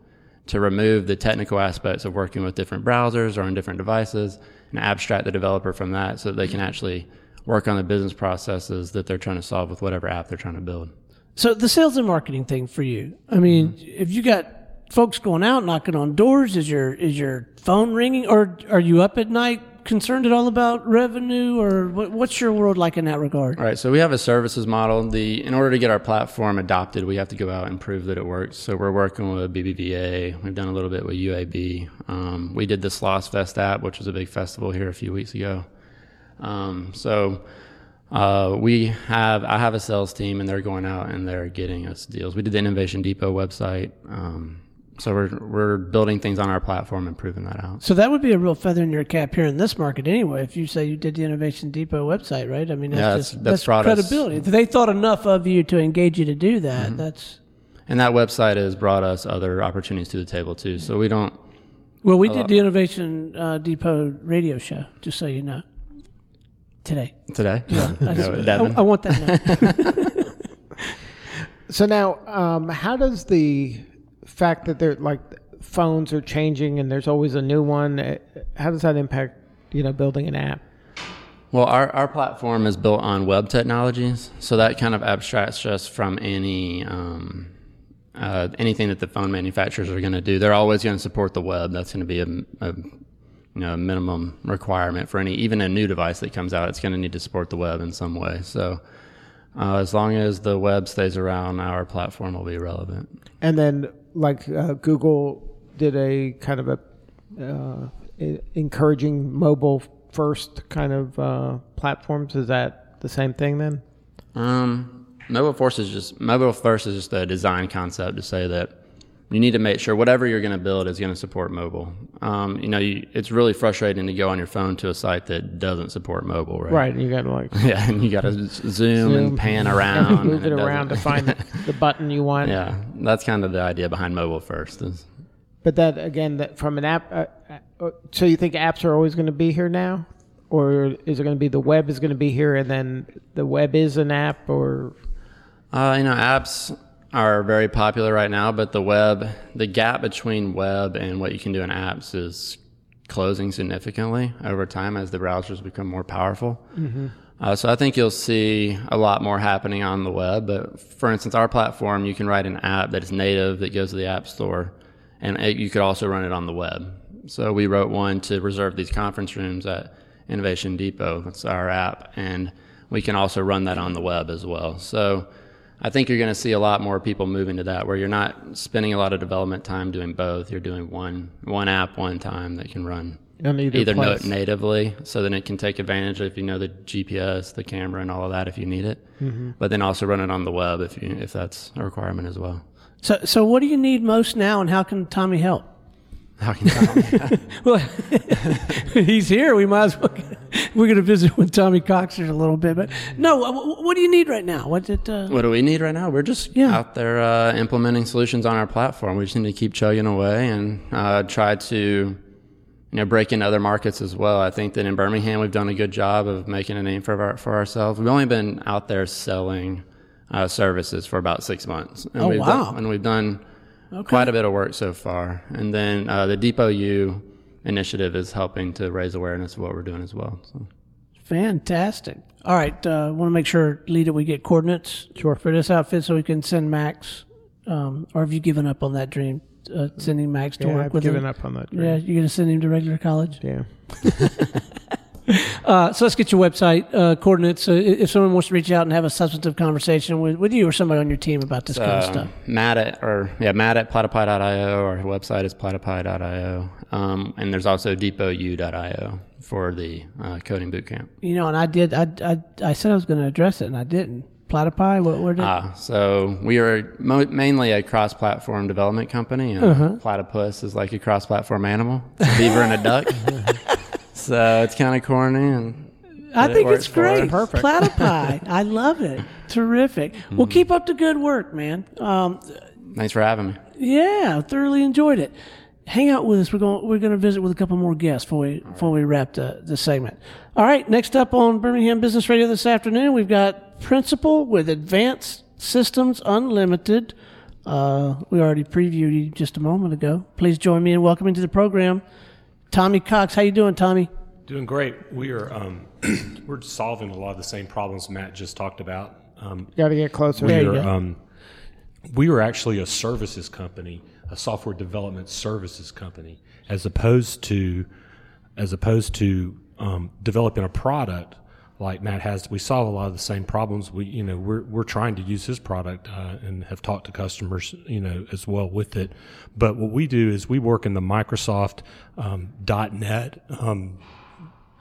To remove the technical aspects of working with different browsers or on different devices and abstract the developer from that so that they can actually work on the business processes that they're trying to solve with whatever app they're trying to build. So the sales and marketing thing for you. I mean, if you got folks going out knocking on doors, is your is your phone ringing, or are you up at night concerned at all about revenue, or what, what's your world like in that regard? All right, so we have a services model. The in order to get our platform adopted, we have to go out and prove that it works. So we're working with BBVA. We've done a little bit with UAB. Um, we did the Sloss Fest app, which was a big festival here a few weeks ago. Um, so uh, we have I have a sales team, and they're going out and they're getting us deals. We did the Innovation Depot website. Um, so we're we're building things on our platform and proving that out. So that would be a real feather in your cap here in this market, anyway. If you say you did the Innovation Depot website, right? I mean, that's Yeah, that's- just that's that's, brought us- credibility. They thought enough of you to engage you to do that, Mm-hmm. that's And that website has brought us other opportunities to the table too. So we don't well. We did the Innovation uh, Depot radio show, just so you know. Today, today. I, <laughs> just- No, Devon. I, I want that. Now. <laughs> So now, um, how does the fact that they're like phones are changing and there's always a new one, eh, how does that impact you know building an app? Well, our, our platform is built on web technologies, so that kind of abstracts us from any um, uh, anything that the phone manufacturers are going to do. They're always going to support the web. That's going to be a, a you know minimum requirement for any even a new device that comes out. It's going to need to support the web in some way. So. Uh, as long as the web stays around, our platform will be relevant. And then like uh, Google did a kind of a uh, encouraging mobile first kind of uh, platforms. Is that the same thing then? Um, mobile force is just mobile first is just a design concept to say that you need to make sure whatever you're going to build is going to support mobile. Um, you know, you, it's really frustrating to go on your phone to a site that doesn't support mobile, right? Right. You got to like <laughs> Yeah, and you got to zoom, Zoom. and pan <laughs> around, move and it around to find the, <laughs> the button you want. yeah, that's kind of the idea behind mobile first. Is But that again, that from an app. Uh, uh, so you think apps are always going to be here now, or is it going to be the web is going to be here and then the web is an app, or Uh, you know, apps are very popular right now, but the web, the gap between web and what you can do in apps is closing significantly over time as the browsers become more powerful. Uh, so I think you'll see a lot more happening on the web. But for instance, our platform, you can write an app that is native that goes to the App Store, and it, you could also run it on the web. So we wrote one to reserve these conference rooms at Innovation Depot. That's our app, and we can also run that on the web as well. So I think you're going to see a lot more people moving to that, where you're not spending a lot of development time doing both. You're doing one one app one time that can run On either either no, place. natively, so then it can take advantage if you know the GPS, the camera, and all of that if you need it. But then also run it on the web if you if that's a requirement as well. So, so what do you need most now, and how can Tommy help? How can you Well, <laughs> he's here. We might as well. We're going to visit with Tommy Cox here a little bit, but no. What, what do you need right now? What did? Uh, What do we need right now? We're just Yeah. out there uh, implementing solutions on our platform. We just need to keep chugging away and uh, try to, you know, break into other markets as well. I think that in Birmingham we've done a good job of making a name for our, for ourselves. We've only been out there selling uh, services for about six months. And Oh, we've wow. Done, and we've done quite a bit of work so far. And then uh, the Depot U initiative is helping to raise awareness of what we're doing as well. So. Fantastic. All right. Uh, want to make sure, Lita, we get coordinates Sure. for this outfit so we can send Max. Um, or have you given up on that dream? Uh, sending Max to Yeah, work I've with given him? up on that. Dream. Yeah, you're going to send him to regular college. Yeah. <laughs> Uh, so let's get your website uh, coordinates. Uh, if someone wants to reach out and have a substantive conversation with, with you or somebody on your team about this kind of um, stuff. Matt at or yeah, Matt at platypi.io. Our website is platypi.io, um, and there's also depotu.io for the uh, coding bootcamp. You know, and I did. I, I, I said I was going to address it, and I didn't. Platypi. What? Where did? Ah, so we are mo- mainly a cross-platform development company, and Uh-huh. platypus is like a cross-platform animal, a beaver and a duck. <laughs> so it's kind of corny, and I it think it's great. Perfect. Platypi. <laughs> I love it. Terrific. Well, keep up the good work, man. Um, thanks for having me. yeah, thoroughly enjoyed it. Hang out with us. We're going. We're going to visit with a couple more guests before we before we wrap the, the segment. All right. Next up on Birmingham Business Radio this afternoon, we've got Principal with Advanced Systems Unlimited. Uh, we already previewed you just a moment ago. Please join me in welcoming to the program, Tommy Cox. How you doing, Tommy? Doing great. We are um, <clears throat> we're solving a lot of the same problems Matt just talked about. Um, Got to get closer. we are um, we are actually a services company, a software development services company, as opposed to as opposed to um, developing a product like Matt has. We solve a lot of the same problems. We you know we're we're trying to use his product uh, and have talked to customers you know as well with it. But what we do is we work in the Microsoft um, .NET. Um,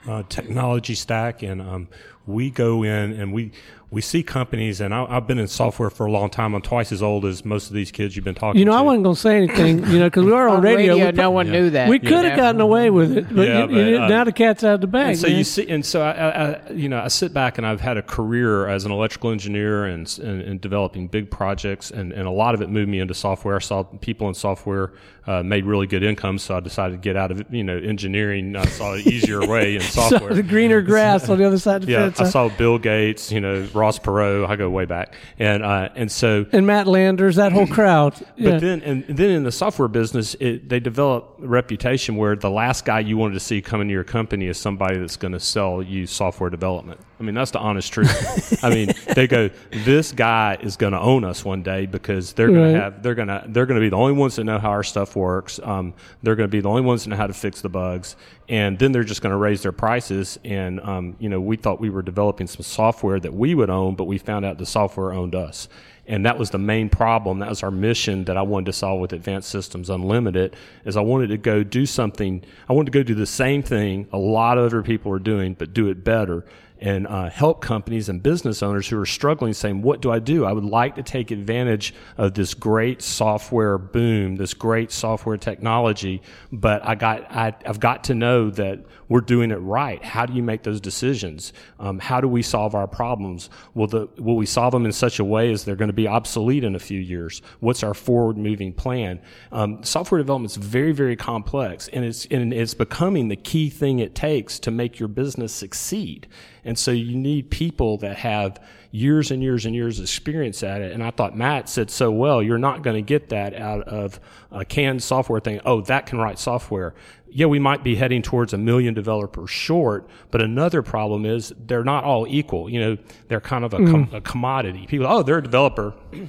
uh, technology stack, and um, we go in and we we see companies. And I, I've been in software for a long time. I'm twice as old as most of these kids you've been talking. To. You know, to. I wasn't going to say anything. You know, because we were on, <laughs> On radio. radio, we no one knew that. We you could have know? gotten away with it, but, Yeah, you- you- but, uh, now the cat's out of the bag. And so man. you see, and so I, I, I, you know, I sit back and I've had a career as an electrical engineer and and, and developing big projects, and, and a lot of it moved me into software. I saw people in software uh, made really good income, so I decided to get out of you know engineering. I saw an easier <laughs> way in So software. the greener <laughs> grass on the other side of the yeah, fence. I saw Bill Gates, you know, Ross Perot. I go way back, and uh, and so and Matt Landers, that whole crowd. <clears throat> Yeah. But then, and then in the software business, it, they develop a reputation where the last guy you wanted to see come into your company is somebody that's going to sell you software development. I mean, that's the honest truth. I mean, <laughs> they go, this guy is going to own us one day because they're going Right. to have, they're going to, they're going to be the only ones that know how our stuff works. Um, they're going to be the only ones that know how to fix the bugs, and then they're just going to raise their prices. And um, you know, we thought we were developing some software that we would own, but we found out the software owned us. And that was the main problem. That was our mission that I wanted to solve with Advanced Systems Unlimited. Is I wanted to go do something. I wanted to go do the same thing a lot of other people are doing, but do it better and uh, help companies and business owners who are struggling, saying, "What do I do? I would like to take advantage of this great software boom, this great software technology, but I got I, I've got to know that we're doing it right. How do you make those decisions? Um, how do we solve our problems? Will the will we solve them in such a way as they're going to be obsolete in a few years? What's our forward moving plan? Um, software development is very very complex, and it's and it's becoming the key thing it takes to make your business succeed. And so you need people that have years and years and years of experience at it. And I thought Matt said so well, you're not going to get that out of a canned software thing. Oh, that can write software. Yeah, we might be heading towards a million developers short, but another problem is they're not all equal. You know, they're kind of a, com- mm-hmm. a commodity. People, oh, they're a developer. <clears throat>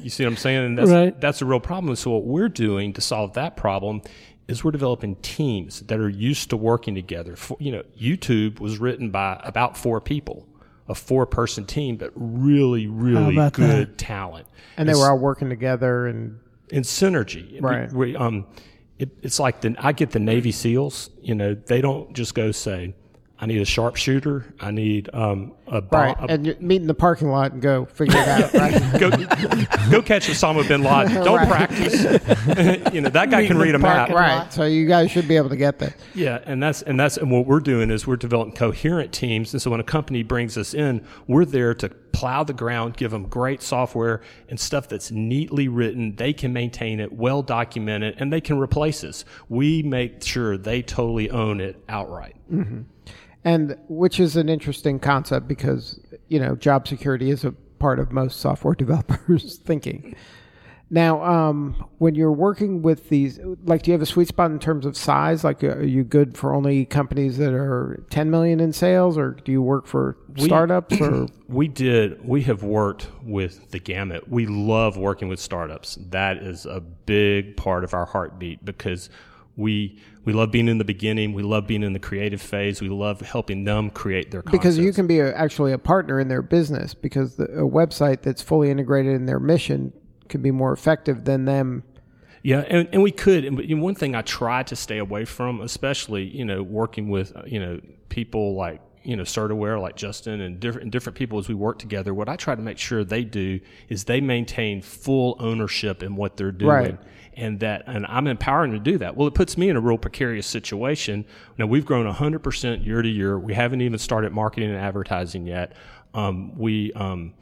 You see what I'm saying? And that's, Right. that's a real problem. So what we're doing to solve that problem is we're developing teams that are used to working together. For, you know, YouTube was written by about four people, a four-person team, but really, really good that? talent. And they were all working together and in synergy. We- Right. We, um, it, it's like the I get the Navy SEALs. You know, they don't just go say, "I need a sharpshooter. I need um, a bomb." right. And you meet in the parking lot and go figure it out. Right. <laughs> go, go catch Osama bin Laden. <laughs> Don't Right. practice. <laughs> you know that guy Meet can read a map. parking right. So you guys should be able to get that. Yeah, and that's and that's and what we're doing is we're developing coherent teams. And so when a company brings us in, we're there to plow the ground, give them great software and stuff that's neatly written. They can maintain it, well documented, and they can replace us. We make sure they totally own it outright. And which is an interesting concept because you know job security is a part of most software <laughs> developers thinking now um, when you're working with these like do you have a sweet spot in terms of size like uh, are you good for only companies that are 10 million in sales or do you work for startups or <clears throat> We did. We have worked with the gamut. We love working with startups. That is a big part of our heartbeat because we we love being in the beginning. We love being in the creative phase. We love helping them create their concepts. because you can be a, actually a partner in their business because the, a website that's fully integrated in their mission can be more effective than them Yeah, and, and we could. And but, you know, one thing I try to stay away from, especially you know working with uh, you know people like you know Certaware, like Justin, and different and different people as we work together. What I try to make sure they do is they maintain full ownership in what they're doing. Right. And that, and I'm empowering them to do that. Well, it puts me in a real precarious situation. Now we've grown 100% year to year. We haven't even started marketing and advertising yet. Um, we, um,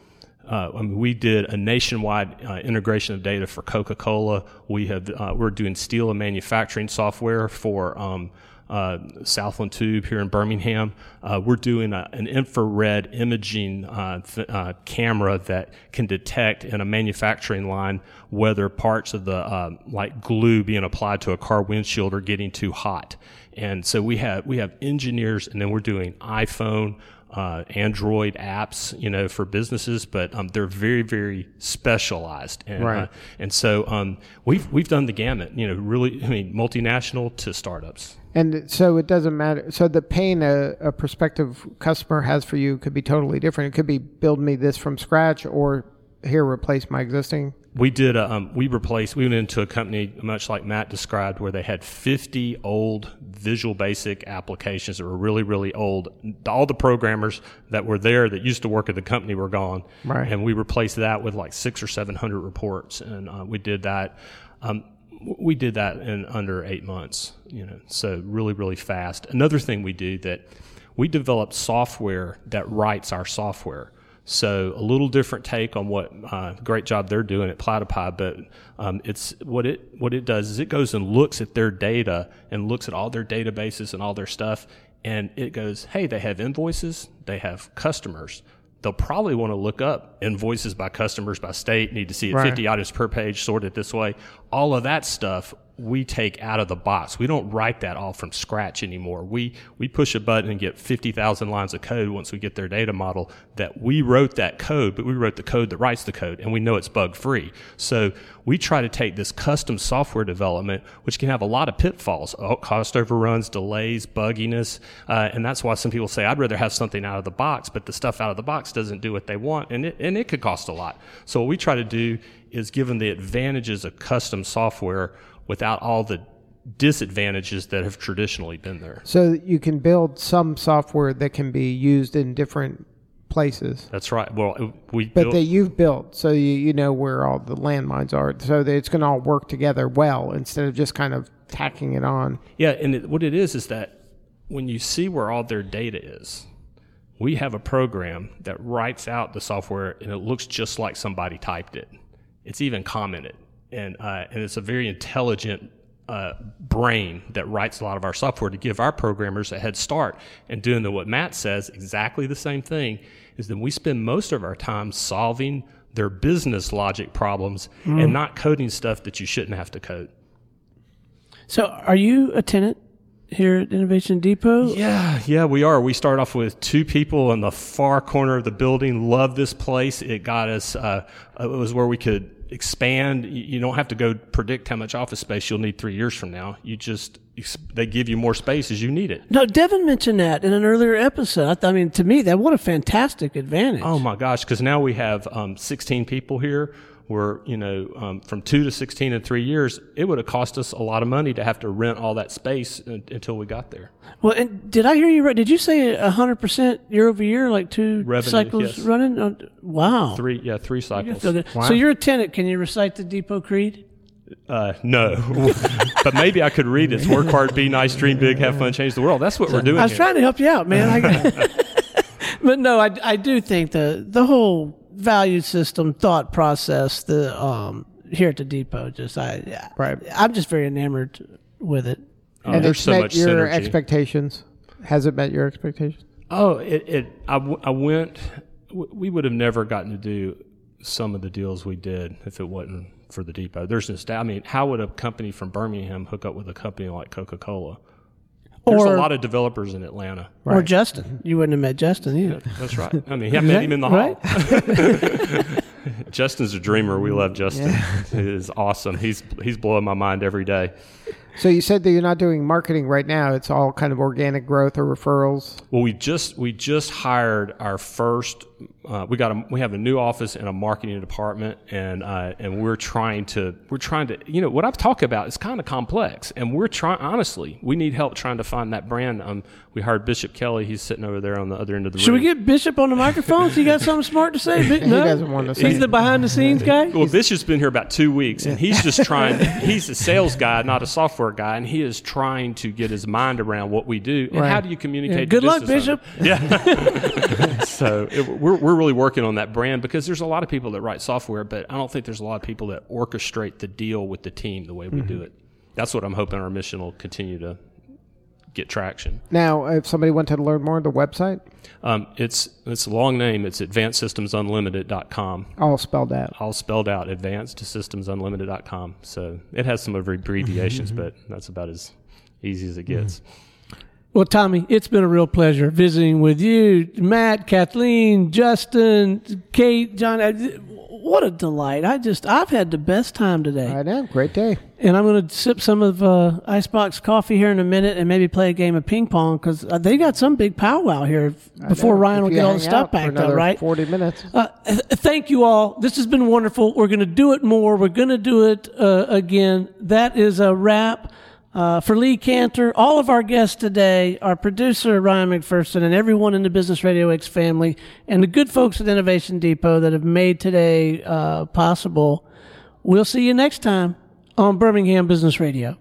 uh, I mean, we did a nationwide uh, integration of data for Coca-Cola. We have uh, we're doing steel and manufacturing software for um, uh, Southland Tube here in Birmingham. Uh, we're doing a, an infrared imaging uh, th- uh, camera that can detect in a manufacturing line whether parts of the uh, like glue being applied to a car windshield are getting too hot. And so we have we have engineers, and then we're doing iPhone uh, Android apps, you know, for businesses, but um, they're very, very specialized, and Right. uh, and so um, we've we've done the gamut, you know, really, I mean, multinational to startups. And so it doesn't matter. So the pain a, a prospective customer has for you could be totally different. It could be build me this from scratch or here replace my existing. We did. A, um, we replaced. We went into a company much like Matt described, where they had 50 old Visual Basic applications that were really, really old. All the programmers that were there that used to work at the company were gone, Right. and we replaced that with like six or seven hundred reports, and uh, we did that. Um, we did that in under eight months. You know, so really, really fast. Another thing we do that we developed software that writes our software. So a little different take on what uh, great job they're doing at Platypi, but um, it's what it what it does is it goes and looks at their data and looks at all their databases and all their stuff, and it goes, hey, they have invoices, they have customers. They'll probably want to look up invoices by customers by state, need to see it Right. 50 items per page, sorted this way. All of that stuff we take out of the box. We don't write that all from scratch anymore. We we push a button and get 50,000 lines of code once we get their data model that we wrote that code, but we wrote the code that writes the code and we know it's bug free. So we try to take this custom software development, which can have a lot of pitfalls, uh, cost overruns, delays, bugginess, uh, and that's why some people say I'd rather have something out of the box, but the stuff out of the box doesn't do what they want, and it and it could cost a lot. So what we try to do is give them the advantages of custom software without all the disadvantages that have traditionally been there. So you can build some software that can be used in different places. That's right. Well, we But built- that you've built, so you, you know where all the landmines are, so that it's going to all work together well instead of just kind of tacking it on. Yeah, and it, what it is is that when you see where all their data is, we have a program that writes out the software and it looks just like somebody typed it. It's even commented, and uh, and it's a very intelligent uh, brain that writes a lot of our software to give our programmers a head start. And doing the, what Matt says, exactly the same thing, is that we spend most of our time solving their business logic problems and not coding stuff that you shouldn't have to code. So, are you a tenant here at Innovation Depot? Yeah, yeah, we are. We start off with two people in the far corner of the building. Love this place. It got us. Uh, it was where we could expand. You don't have to go predict how much office space you'll need three years from now. You just they give you more space as you need it. No, Devon mentioned that in an earlier episode. I, th- I mean, to me, that what a fantastic advantage. Oh my gosh! Because now we have um, 16 people here. We're you know um, from two to 16 in three years. It would have cost us a lot of money to have to rent all that space un- until we got there. Well, and did I hear you right? Did you say hundred percent year over year, like two Revenue, cycles yes. running? Uh, wow. Three yeah three cycles. feel good. So you're a tenant. Can you recite the Depot Creed? Uh, no, <laughs> but maybe I could read it. Work hard, be nice, dream big, have fun, change the world. That's what we're doing. I was here. trying to help you out, man. I, <laughs> <laughs> but no, I, I do think the the whole value system thought process the um here at the depot just I Right. I'm just very enamored with it. Oh, and there's it's so met much your synergy. expectations. Has it met your expectations? Oh, it, it I, w- I went. w- We would have never gotten to do some of the deals we did if it wasn't for the depot. There's just, I mean, how would a company from Birmingham hook up with a company like Coca Cola? There's Or- a lot of developers in Atlanta. Or Justin. You wouldn't have met Justin either. That's right. I mean, I met him in the Right? hall. <laughs> Justin's a dreamer. We love Justin. He is awesome. He's he's blowing my mind every day. So you said that you're not doing marketing right now. It's all kind of organic growth or referrals. Well, we just we just hired our first. Uh, we got a we have a new office and a marketing department, and uh, and we're trying to we're trying to you know what I've talked about is kind of complex, and we're trying honestly we need help trying to find that brand. Um, we hired Bishop Kelly. He's sitting over there on the other end of the room. Should we get Bishop on the microphone? So you got something smart to say? <laughs> Bi- No? doesn't want to say He's the behind the scenes guy. Well, Bishop's been here about two weeks, and he's just <laughs> trying. he's a sales guy, not a software guy, and he is trying to get his mind around what we do and Right. how do you communicate. Yeah, to good luck, Bishop. owners. Yeah. <laughs> so it, we're we're really working on that brand because there's a lot of people that write software, but I don't think there's a lot of people that orchestrate the deal with the team the way we do mm-hmm. it. That's what I'm hoping our mission will continue to get traction. Now, if somebody wanted to learn more, the website Um, it's it's a long name. It's advancedsystemsunlimited.com. all spelled out. all spelled out advancedsystemsunlimited.com so it has some abbreviations mm-hmm. but that's about as easy as it gets mm-hmm. Well, Tommy, it's been a real pleasure visiting with you, Matt, Kathleen, Justin, Kate, John. What a delight! I just I've had the best time today. I know. Great day. And I'm going to sip some of uh, Icebox coffee here in a minute and maybe play a game of ping pong because uh, they got some big powwow here before. Ryan If will get all the stuff back up, right? 40 minutes. Uh, thank you all. This has been wonderful. We're going to do it more. We're going to do it uh, again. That is a wrap. Uh, for Lee Kantor, all of our guests today, our producer Ryan McPherson, and everyone in the Business Radio X family, and the good folks at Innovation Depot that have made today uh, possible. We'll see you next time on Birmingham Business Radio.